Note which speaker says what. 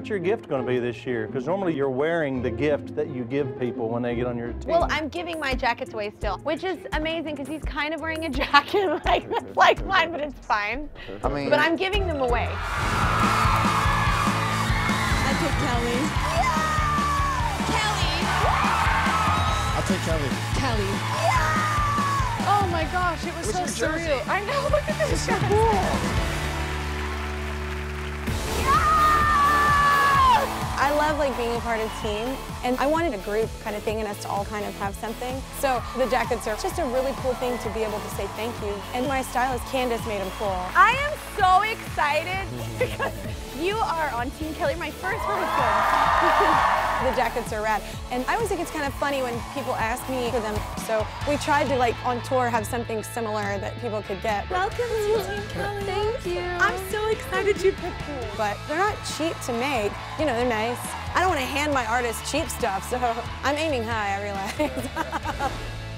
Speaker 1: what's your gift going to be this year? Because normally you're wearing the gift that you give people when they get on your team.
Speaker 2: Well, I'm giving my jackets away still, which is amazing because he's kind of wearing a jacket like that's like mine, but it's fine.
Speaker 3: I mean,
Speaker 2: But I'm giving them away.
Speaker 4: I pick Kelly.
Speaker 2: Kelly.
Speaker 3: I'll take Kelly.
Speaker 4: Kelly.
Speaker 2: Oh my gosh, it was so surreal. I know. Look at this.
Speaker 5: Love like being a part of a team and I wanted a group kind of thing and us to all kind of have something. So the jackets are just a really cool thing to be able to say thank you. And my stylist Candace made them cool.
Speaker 2: I am so excited because you are on Team Kelly, my first husband.
Speaker 5: The jackets are rad. And I always think it's kind of funny when people ask me for them. So we tried to like on tour have something similar that people could get.
Speaker 4: Welcome to Team Kelly. Thank you. I'm so excited you picked me.
Speaker 5: But they're not cheap to make. You know, they're nice. To hand my artist cheap stuff, so I'm aiming high, I realize.